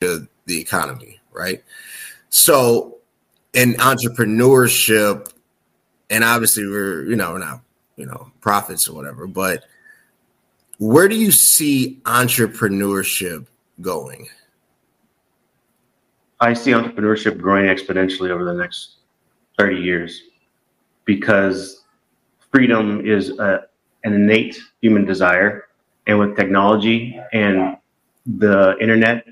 the economy, right? So, in entrepreneurship, and obviously we're you know we're not you know profits or whatever, but where do you see entrepreneurship going? I see entrepreneurship growing exponentially over the next 30 years because freedom is a, an innate human desire. And with technology and the internet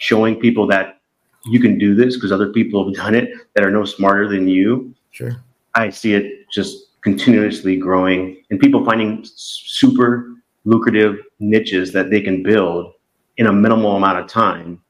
showing people that you can do this because other people have done it that are no smarter than you. Sure. I see it just continuously growing and people finding super lucrative niches that they can build in a minimal amount of time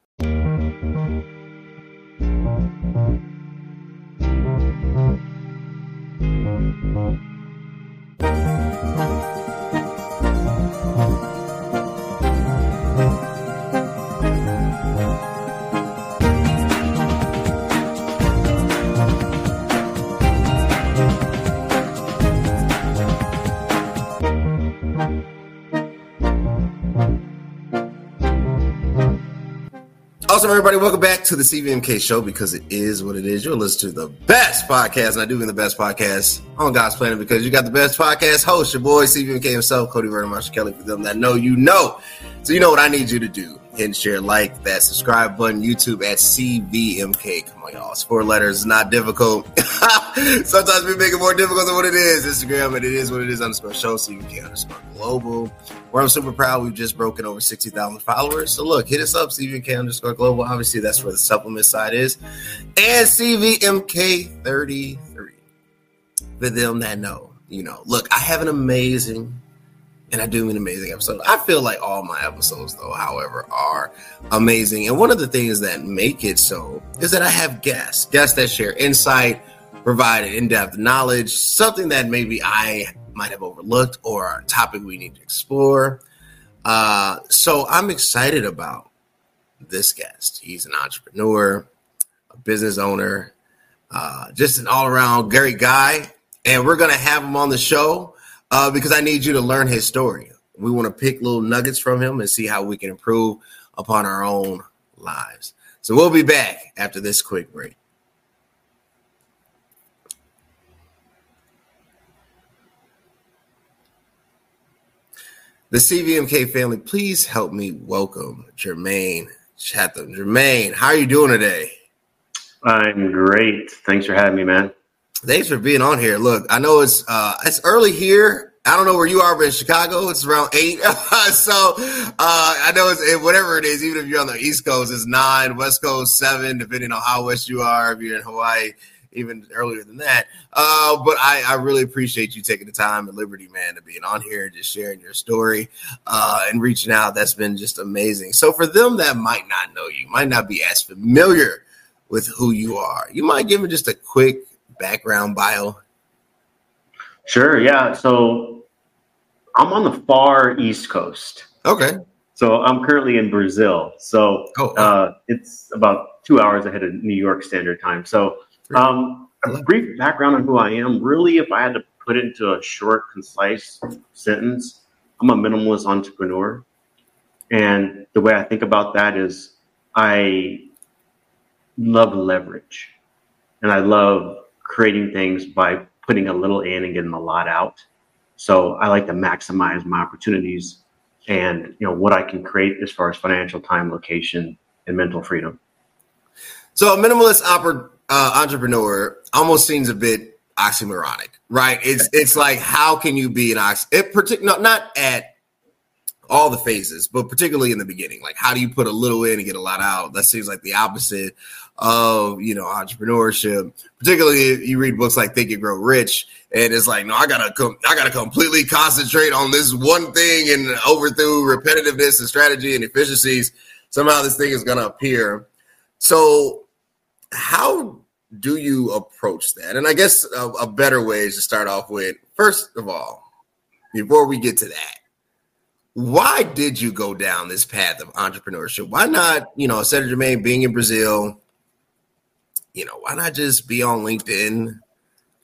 Everybody. Welcome back to the CVMK show because it is what it is. You're listening to the best podcast, and I do mean the best podcast on God's planet because you got the best podcast host, your boy CVMK himself, Cody Vernon Marshall Kelly. For them that know, you know. So, you know what I need you to do hit share, like that subscribe button, YouTube at CVMK. Come on, y'all. It's four letters, not difficult. Sometimes we make it more difficult than what it is. Instagram, and it is what it is underscore show, CVMK underscore global. Where I'm super proud, we've just broken over 60,000 followers. So look, hit us up, CVMK underscore global. Obviously, that's where the supplement side is. And CVMK 33. For them that know, you know, look, I have an amazing and I do an amazing episode. I feel like all my episodes, though, however, are amazing. And one of the things that make it so is that I have guests, guests that share insight, provide in-depth knowledge, something that maybe I might have overlooked or a topic we need to explore. Uh, so I'm excited about this guest. He's an entrepreneur, a business owner, uh, just an all-around great guy, and we're gonna have him on the show uh, because I need you to learn his story. We want to pick little nuggets from him and see how we can improve upon our own lives. So we'll be back after this quick break. The CVMK family, please help me welcome Jermane Cheathem. Jermane, how are you doing today? I'm great. Thanks for having me, man. Thanks for being on here. Look, I know it's uh it's early here. I don't know where you are, but in Chicago, it's around eight. so uh, I know it's whatever it is. Even if you're on the East Coast, it's nine. West Coast seven, depending on how west you are. If you're in Hawaii, even earlier than that. Uh, but I, I, really appreciate you taking the time and liberty, man, to being on here and just sharing your story uh, and reaching out. That's been just amazing. So for them that might not know you, might not be as familiar with who you are, you might give them just a quick background bio? Sure. Yeah. So I'm on the far East Coast. Okay. So I'm currently in Brazil. So oh, uh, it's about two hours ahead of New York Standard Time. So um, a brief background on who I am. Really, if I had to put it into a short, concise sentence, I'm a minimalist entrepreneur. And the way I think about that is I love leverage and I love creating things by putting a little in and getting a lot out. So I like to maximize my opportunities and you know what I can create as far as financial time, location, and mental freedom. So a minimalist oper- uh, entrepreneur almost seems a bit oxymoronic, right? It's it's like how can you be an ox? It particular not at all the phases, but particularly in the beginning. Like how do you put a little in and get a lot out? That seems like the opposite of you know entrepreneurship. Particularly if you read books like Think and Grow Rich, and it's like, no, I gotta com- I gotta completely concentrate on this one thing and over through repetitiveness and strategy and efficiencies. Somehow this thing is gonna appear. So how do you approach that? And I guess a, a better way is to start off with first of all, before we get to that why did you go down this path of entrepreneurship? Why not, you know, Senator Jermane being in Brazil, you know, why not just be on LinkedIn,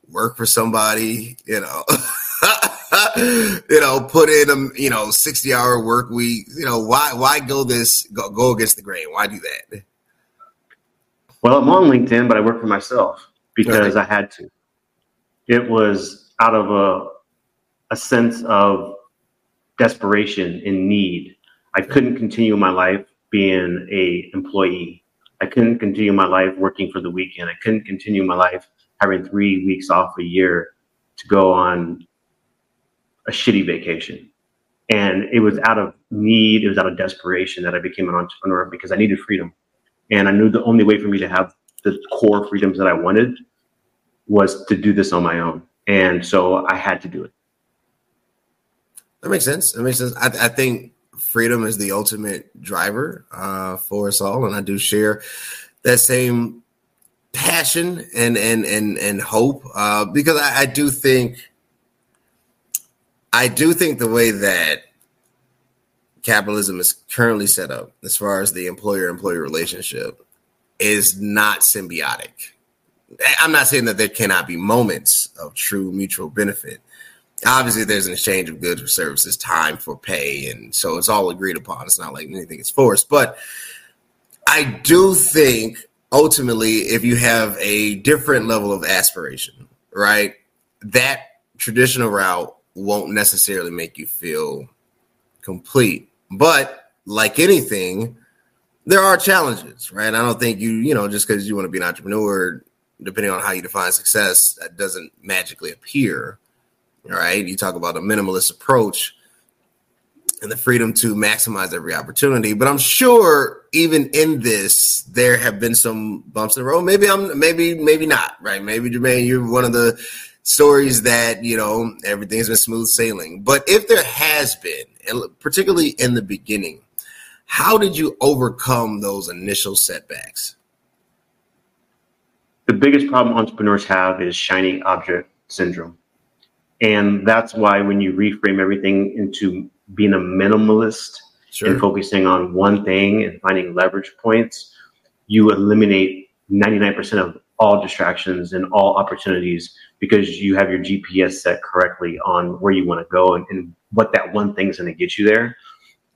work for somebody, you know? you know, put in a you know sixty hour work week. You know, why why go this go, go against the grain? Why do that? Well, I'm on LinkedIn, but I work for myself because. I had to. It was out of a a sense of desperation and need. I couldn't continue my life being a employee. I couldn't continue my life working for the weekend. I couldn't continue my life having three weeks off a year to go on a shitty vacation. And it was out of need, it was out of desperation that I became an entrepreneur because I needed freedom. And I knew the only way for me to have the core freedoms that I wanted was to do this on my own. And so I had to do it. That makes sense. That makes sense. I, I think freedom is the ultimate driver uh, for us all, and I do share that same passion and and and and hope uh, because I, I do think I do think the way that capitalism is currently set up, as far as the employer-employee relationship, is not symbiotic. I'm not saying that there cannot be moments of true mutual benefit, obviously there's an exchange of goods or services, time for pay, and so it's all agreed upon. It's not like anything is forced, but I do think ultimately, if you have a different level of aspiration, right, that traditional route won't necessarily make you feel complete. But like anything, there are challenges, right? I don't think you, you know, just because you want to be an entrepreneur, depending on how you define success, that doesn't magically appear right? You talk about a minimalist approach and the freedom to maximize every opportunity. But I'm sure even in this, there have been some bumps in the road. Maybe I'm maybe, maybe not, right? Maybe Jermane, you're one of the stories that, you know, everything's been smooth sailing. But if there has been, particularly in the beginning, how did you overcome those initial setbacks? The biggest problem entrepreneurs have is shiny object syndrome. And that's why when you reframe everything into being a minimalist sure. and focusing on one thing and finding leverage points, you eliminate 99% of all distractions and all opportunities because you have your GPS set correctly on where you want to go and, and what that one thing is going to get you there.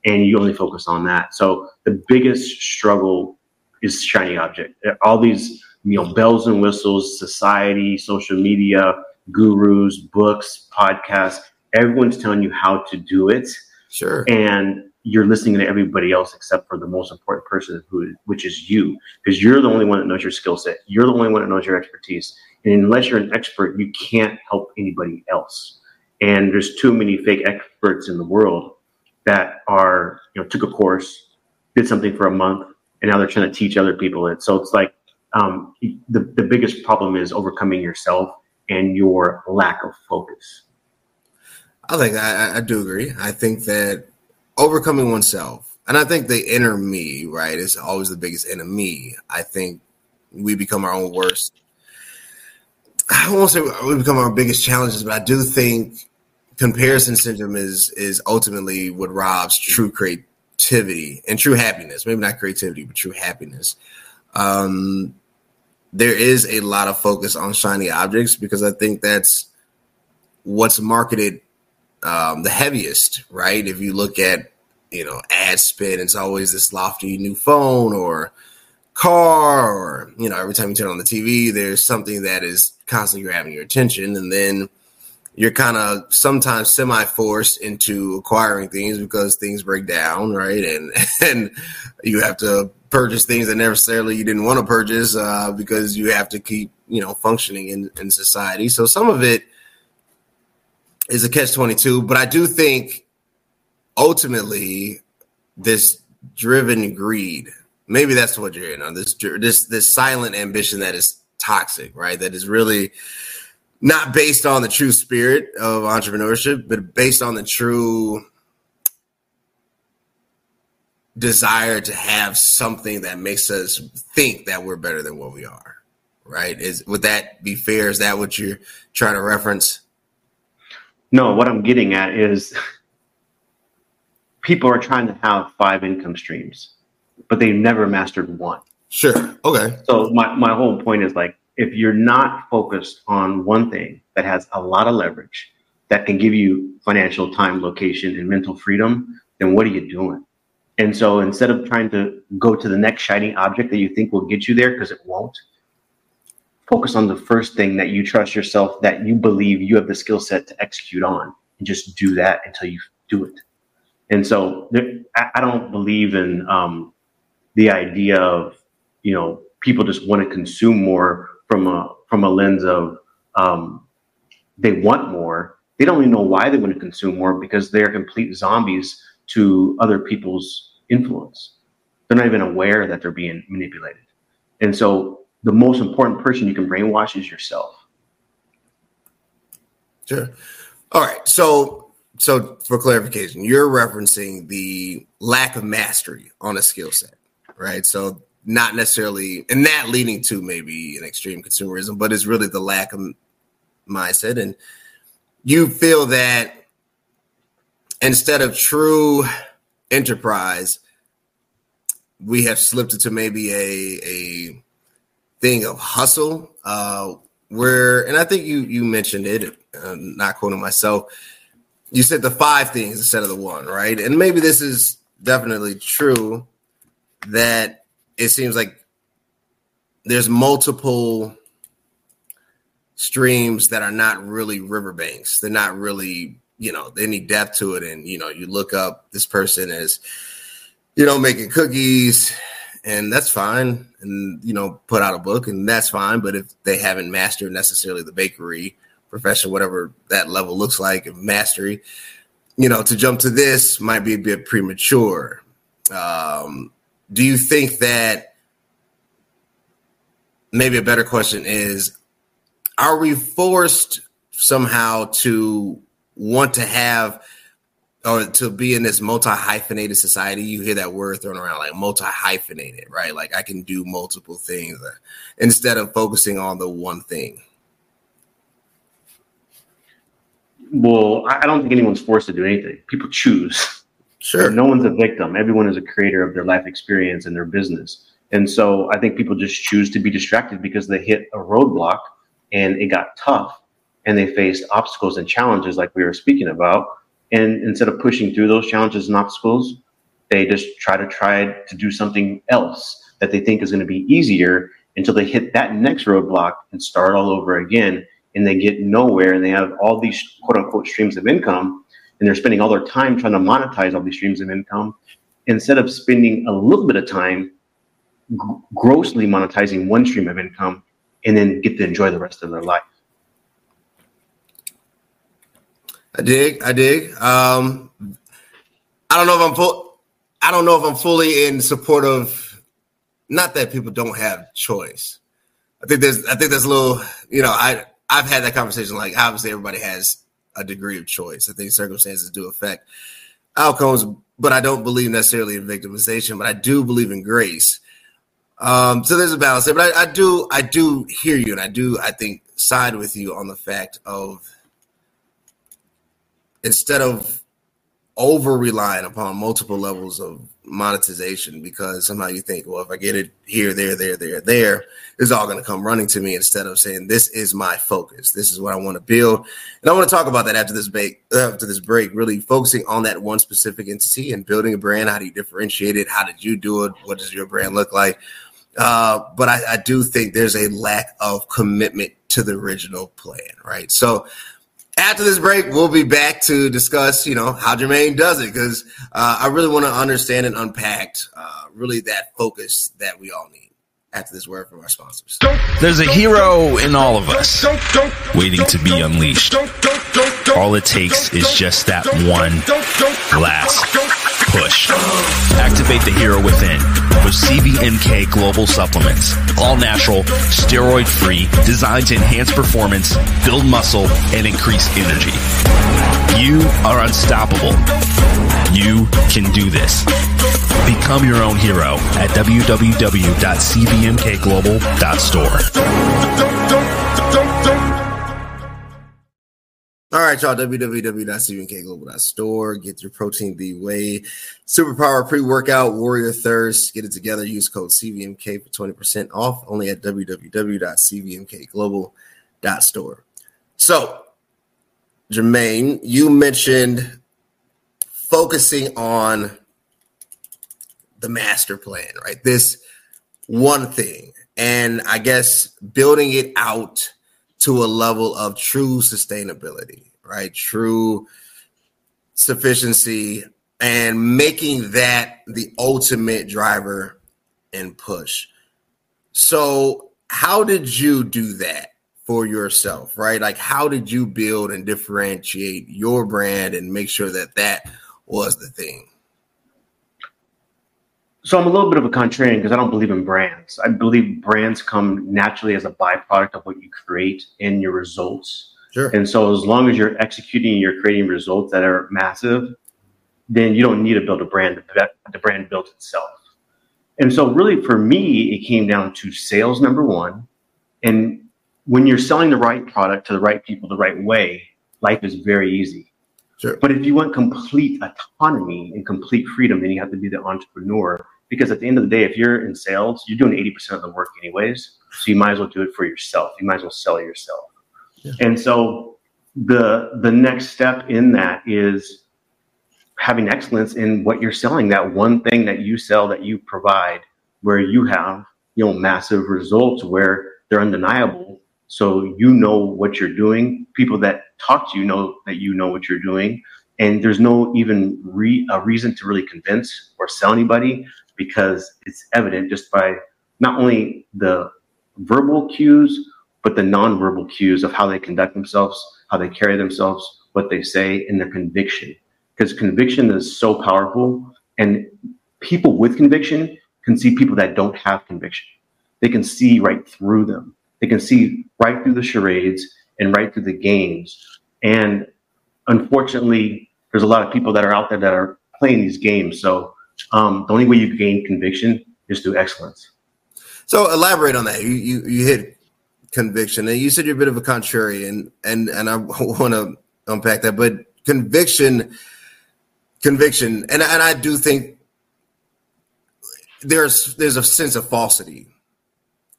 And you only focus on that. So the biggest struggle is shiny object. Uh, all these, you know, bells and whistles, society, social media, gurus, books, podcasts. Everyone's telling you how to do it. Sure. And you're listening to everybody else except for the most important person, who, which is you, because you're the only one that knows your skill set. You're the only one that knows your expertise. And unless you're an expert, you can't help anybody else. And there's too many fake experts in the world that are, you know, took a course, did something for a month, and now they're trying to teach other people it. So it's like um, the the biggest problem is overcoming yourself and your lack of focus. I think I, I do agree. I think that overcoming oneself, and I think the inner me, right, is always the biggest enemy. I think we become our own worst. I won't say we become our biggest challenges, but I do think comparison syndrome is is ultimately what robs true creativity and true happiness. Maybe not creativity, but true happiness. Um, there is a lot of focus on shiny objects because I think that's what's marketed um, the heaviest, right? If you look at you know ad spin, it's always this lofty new phone or car, or you know every time you turn on the TV, there's something that is constantly grabbing your attention, and then you're kind of sometimes semi forced into acquiring things because things break down, right? And and you have to purchase things that necessarily you didn't want to purchase uh, because you have to keep you know functioning in, in society. So some of it is a catch twenty two, but I do think ultimately this driven greed, maybe that's what you're in on this this this silent ambition that is toxic, right? That is really not based on the true spirit of entrepreneurship, but based on the true desire to have something that makes us think that we're better than what we are right? Is would that be fair? Is that what you're trying to reference no what i'm getting at is people are trying to have five income streams but they've never mastered one sure okay so my, my whole point is like if you're not focused on one thing that has a lot of leverage that can give you financial time, location, and mental freedom, then what are you doing? And so instead of trying to go to the next shiny object that you think will get you there, because it won't, focus on the first thing that you trust yourself, that you believe you have the skill set to execute on, and just do that until you do it. And so there, I, don't believe in um, the idea of you know people just want to consume more from a from a lens of um, they want more. They don't even know why they want to consume more because they're complete zombies to other people's influence. They're not even aware that they're being manipulated. And so the most important person you can brainwash is yourself. Sure. All right. So so for clarification, you're referencing the lack of mastery on a skill set, right? So not necessarily, and that leading to maybe an extreme consumerism, but it's really the lack of mindset. And you feel that instead of true enterprise, we have slipped into maybe a a thing of hustle. Uh, where, and I think you you mentioned it, uh, not quoting myself. You said the five things instead of the one, right? And maybe this is definitely true that it seems like there's multiple streams that are not really riverbanks. They're not really, you know, need depth to it. And, you know, you look up this person as, you know, making cookies and that's fine. And, you know, put out a book and that's fine. But if they haven't mastered necessarily the bakery profession, whatever that level looks like of mastery, you know, to jump to this might be a bit premature. Um, do you think that maybe a better question is are we forced somehow to want to have or to be in this multi hyphenated society, you hear that word thrown around like multi hyphenated, right? Like I can do multiple things uh, instead of focusing on the one thing. Well, I don't think anyone's forced to do anything. People choose. Sure. No one's a victim. Everyone is a creator of their life experience and their business. And so I think people just choose to be distracted because they hit a roadblock and it got tough and they faced obstacles and challenges like we were speaking about. And instead of pushing through those challenges and obstacles, they just try to try to do something else that they think is going to be easier until they hit that next roadblock and start all over again. And they get nowhere and they have all these quote unquote streams of income and they're spending all their time trying to monetize all these streams of income instead of spending a little bit of time grossly monetizing one stream of income and then get to enjoy the rest of their life. I dig. I dig. Um, I don't know if I'm full. I don't know if I'm fully in support of. Not that people don't have choice. I think there's. I think there's a little. You know, I I've had that conversation. Like obviously everybody has a degree of choice. I think circumstances do affect outcomes, but I don't believe necessarily in victimization, but I do believe in grace. Um, so there's a balance there, but I, I do, I do hear you, and I do, I think, side with you on the fact of instead of over relying upon multiple levels of monetization because somehow you think, well, if I get it here, there, there, there, there, it's all going to come running to me instead of saying, this is my focus. This is what I want to build. And I want to talk about that after this break, after this break, really focusing on that one specific entity and building a brand. How do you differentiate it? How did you do it? What does your brand look like? Uh, but I, I do think there's a lack of commitment to the original plan, right? So after this break, we'll be back to discuss, you know, how Jermane does it because uh, I really want to understand and unpack uh, really that focus that we all need. After this word from our sponsors, there's a hero in all of us waiting to be unleashed. All it takes is just that one last push. Activate the hero within with CVMK Global Supplements. All natural, steroid free, designed to enhance performance, build muscle, and increase energy. You are unstoppable. You can do this. Become your own hero at www.cvmkglobal.store. All right, y'all, www.cvmkglobal.store. Get your protein the way. Superpower pre workout, Warrior Thirst. Get it together. Use code CVMK for 20% off only at www.cvmkglobal.store. So, Jermane, you mentioned focusing on the master plan, right? This one thing, and I guess building it out to a level of true sustainability, right? True sufficiency and making that the ultimate driver and push. So, how did you do that for yourself, right? Like, how did you build and differentiate your brand and make sure that that was the thing? So I'm a little bit of a contrarian because I don't believe in brands. I believe brands come naturally as a byproduct of what you create in your results. Sure. And so as long as you're executing, you're creating results that are massive, then you don't need to build a brand. The brand built itself. And so really for me, it came down to sales number one. And when you're selling the right product to the right people the right way, life is very easy. Sure. But if you want complete autonomy and complete freedom, then you have to be the entrepreneur. Because at the end of the day, if you're in sales, you're doing 80% of the work anyways. So you might as well do it for yourself. You might as well sell yourself. Yeah. And so the the next step in that is having excellence in what you're selling, that one thing that you sell that you provide where you have, you know, massive results where they're undeniable so you know what you're doing. People that talk to you know that you know what you're doing. And there's no even re- a reason to really convince or sell anybody because it's evident just by not only the verbal cues, but the nonverbal cues of how they conduct themselves, how they carry themselves, what they say, and their conviction. Because conviction is so powerful. And people with conviction can see people that don't have conviction. They can see right through them. They can see right through the charades and right through the games. And unfortunately, there's a lot of people that are out there that are playing these games. So um, the only way you can gain conviction is through excellence. So elaborate on that. You you, you hit conviction, and you said you're a bit of a contrarian, and and I want to unpack that. But conviction, conviction, and and I do think there's there's a sense of falsity,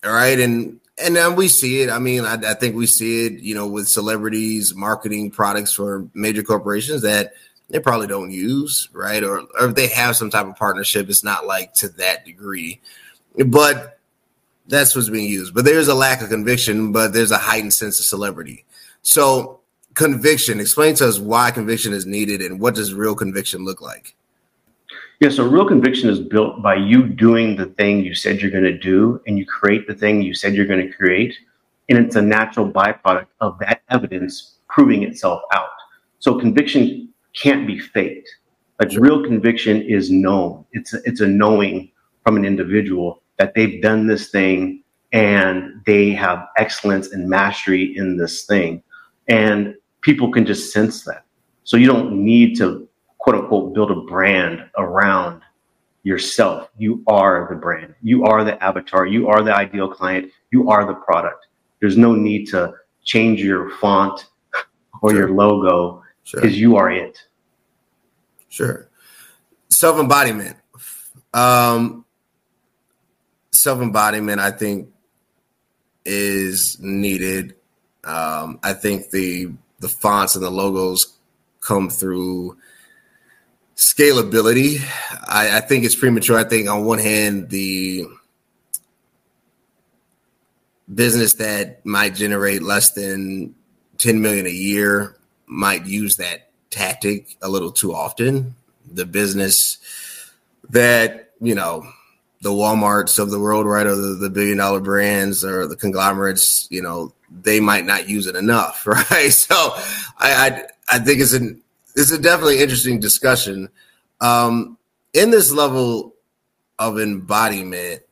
all right, and and then we see it. I mean, I, I, think we see it, you know, with celebrities marketing products for major corporations that they probably don't use, right? Or, or if they have some type of partnership, it's not like to that degree. But that's what's being used. But there's a lack of conviction, but there's a heightened sense of celebrity. So, conviction, explain to us why conviction is needed and what does real conviction look like? Yeah, so real conviction is built by you doing the thing you said you're going to do, and you create the thing you said you're going to create, and it's a natural byproduct of that evidence proving itself out. So conviction can't be faked. Like real conviction is known. It's a, it's a knowing from an individual that they've done this thing and they have excellence and mastery in this thing, and people can just sense that. So you don't need to quote unquote build a brand around yourself. You are the brand. You are the avatar. You are the ideal client. You are the product. There's no need to change your font or sure. your logo because sure. you are it. Sure. Self embodiment. Um, Self embodiment, I think, is needed. Um, I think the the fonts and the logos come through scalability. I, I, think it's premature. I think on one hand, the business that might generate less than 10 million a year might use that tactic a little too often. The business that, you know, the Walmarts of the world, right, or the, the billion dollar brands or the conglomerates, you know, they might not use it enough, right? So I I, I think it's an it's a definitely interesting discussion. Um, in this level of embodiment,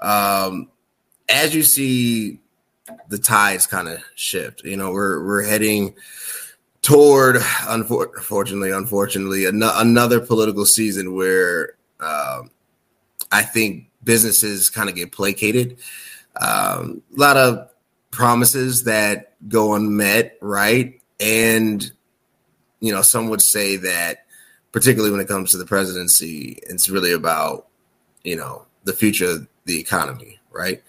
um, as you see the tides kind of shift, you know, we're we're heading toward, unfortunately, unfortunately, an- another political season where um, I think businesses kind of get placated. Um, a lot of promises that go unmet, right? And you know, some would say that, particularly when it comes to the presidency, it's really about, you know, the future of the economy, right?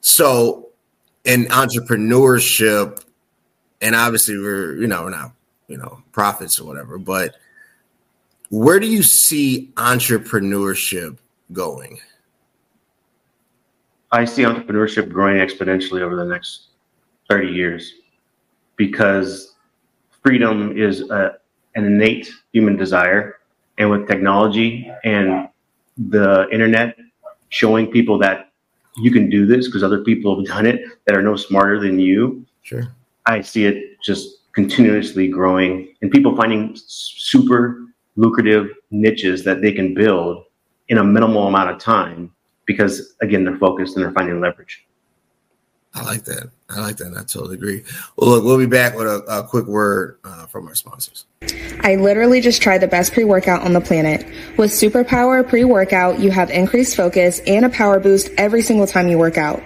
So, in entrepreneurship, and obviously we're, you know, we're not you know profits or whatever. But where do you see entrepreneurship going? I see entrepreneurship growing exponentially over the next 30 years because freedom is a, an innate human desire. And with technology and the internet showing people that you can do this because other people have done it that are no smarter than you. Sure. I see it just continuously growing and people finding super lucrative niches that they can build in a minimal amount of time because again they're focused and they're finding leverage. I like that. I like that. I totally agree. Well, look, we'll be back with a, a quick word uh, from our sponsors. I literally just tried the best pre workout on the planet. With Superpower pre workout, you have increased focus and a power boost every single time you work out.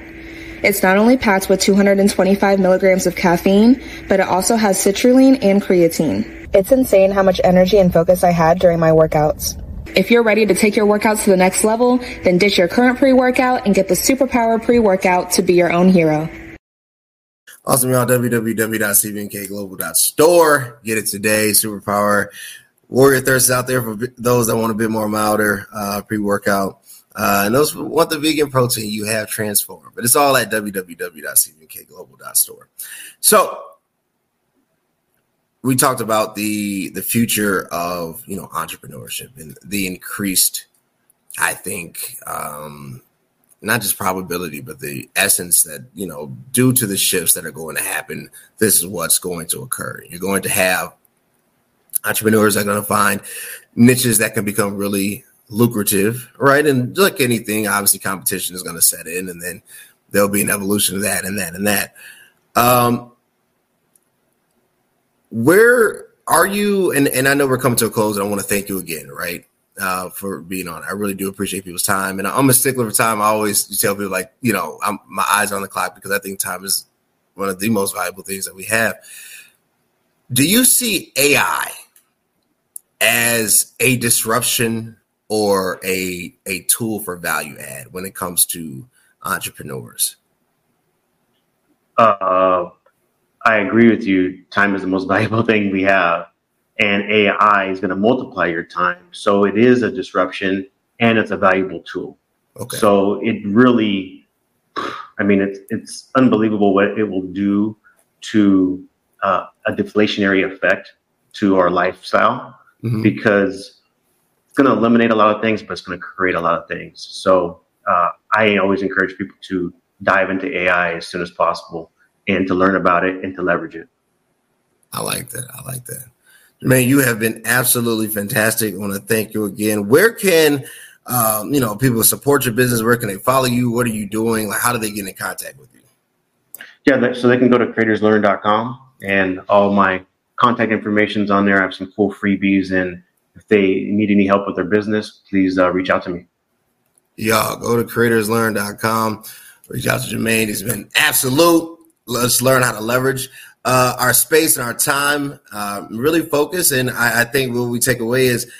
It's not only packed with 225 milligrams of caffeine, but it also has citrulline and creatine. It's insane how much energy and focus I had during my workouts. If you're ready to take your workouts to the next level, then ditch your current pre-workout and get the Superpower pre-workout to be your own hero. Awesome, y'all. www.cvmkglobal.store. Get it today. Superpower. Warrior Thirst out there for those that want a bit more milder uh, pre-workout. Uh, and those want the vegan protein, you have transformed. But it's all at www.cvmkglobal.store. So we talked about the the future of you know entrepreneurship and the increased i think um not just probability but the essence that you know due to the shifts that are going to happen this is what's going to occur. You're going to have entrepreneurs are going to find niches that can become really lucrative right? And like anything obviously competition is going to set in and then there'll be an evolution of that and that and that. Um where are you? And, and I know we're coming to a close, and I want to thank you again, right? Uh, for being on. I really do appreciate people's time, and I'm a stickler for time. I always tell people like, you know, I'm my eyes on the clock because I think time is one of the most valuable things that we have. Do you see AI as a disruption or a a tool for value add when it comes to entrepreneurs? Uh, I agree with you. Time is the most valuable thing we have, and AI is going to multiply your time. So it is a disruption, and it's a valuable tool. Okay. So it really, I mean, it's it's unbelievable what it will do to uh, a deflationary effect to our lifestyle mm-hmm. because it's going to eliminate a lot of things, but it's going to create a lot of things. So uh, I always encourage people to dive into AI as soon as possible and to learn about it and to leverage it. I like that. I like that. Man, you have been absolutely fantastic. I want to thank you again. Where can um, you know people support your business? Where can they follow you? What are you doing? Like, how do they get in contact with you? Yeah, so they can go to creatorslearn.com and all my contact information is on there. I have some cool freebies, and if they need any help with their business, please uh, reach out to me. Y'all go to creatorslearn.com. Reach out to Jermane. He's been absolute let's learn how to leverage uh, our space and our time, uh, really focus. And I, I, think what we take away is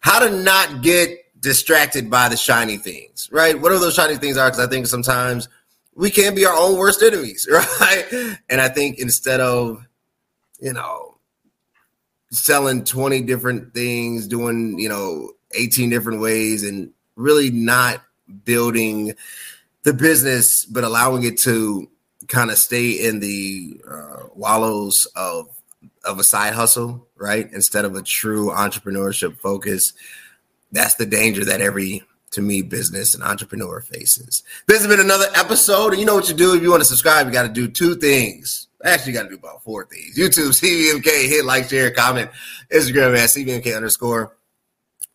how to not get distracted by the shiny things, right? Whatever those shiny things are, because I think sometimes we can be our own worst enemies, right? And I think instead of, you know, selling 20 different things, doing, you know, 18 different ways, and really not building the business, but allowing it to kind of stay in the uh, wallows of of a side hustle, right? Instead of a true entrepreneurship focus. That's the danger that every to me business and entrepreneur faces. This has been another episode. And you know what you do if you want to subscribe, you got to do two things. Actually, you got to do about four things. YouTube, CVMK, hit like, share, comment. Instagram at CVMK underscore.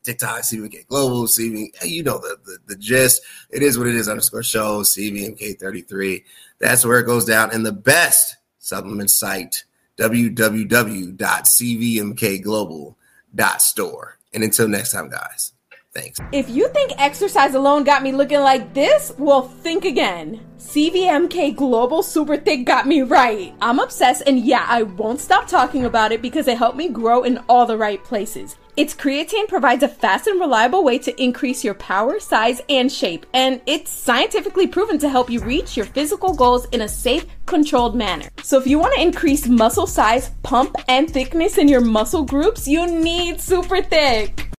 TikTok, CVMK Global, CVMK, you know the, the, the gist. It is what it is underscore show, CVMK33. That's where it goes down. And the best supplement site, www.cvmkglobal.store. And until next time, guys, thanks. If you think exercise alone got me looking like this, well, think again. CVMK Global Super Thick got me right. I'm obsessed, and yeah, I won't stop talking about it because it helped me grow in all the right places Its creatine provides a fast and reliable way to increase your power, size, and shape, and it's scientifically proven to help you reach your physical goals in a safe, controlled manner. So if you want to increase muscle size, pump, and thickness in your muscle groups, you need Super Thick.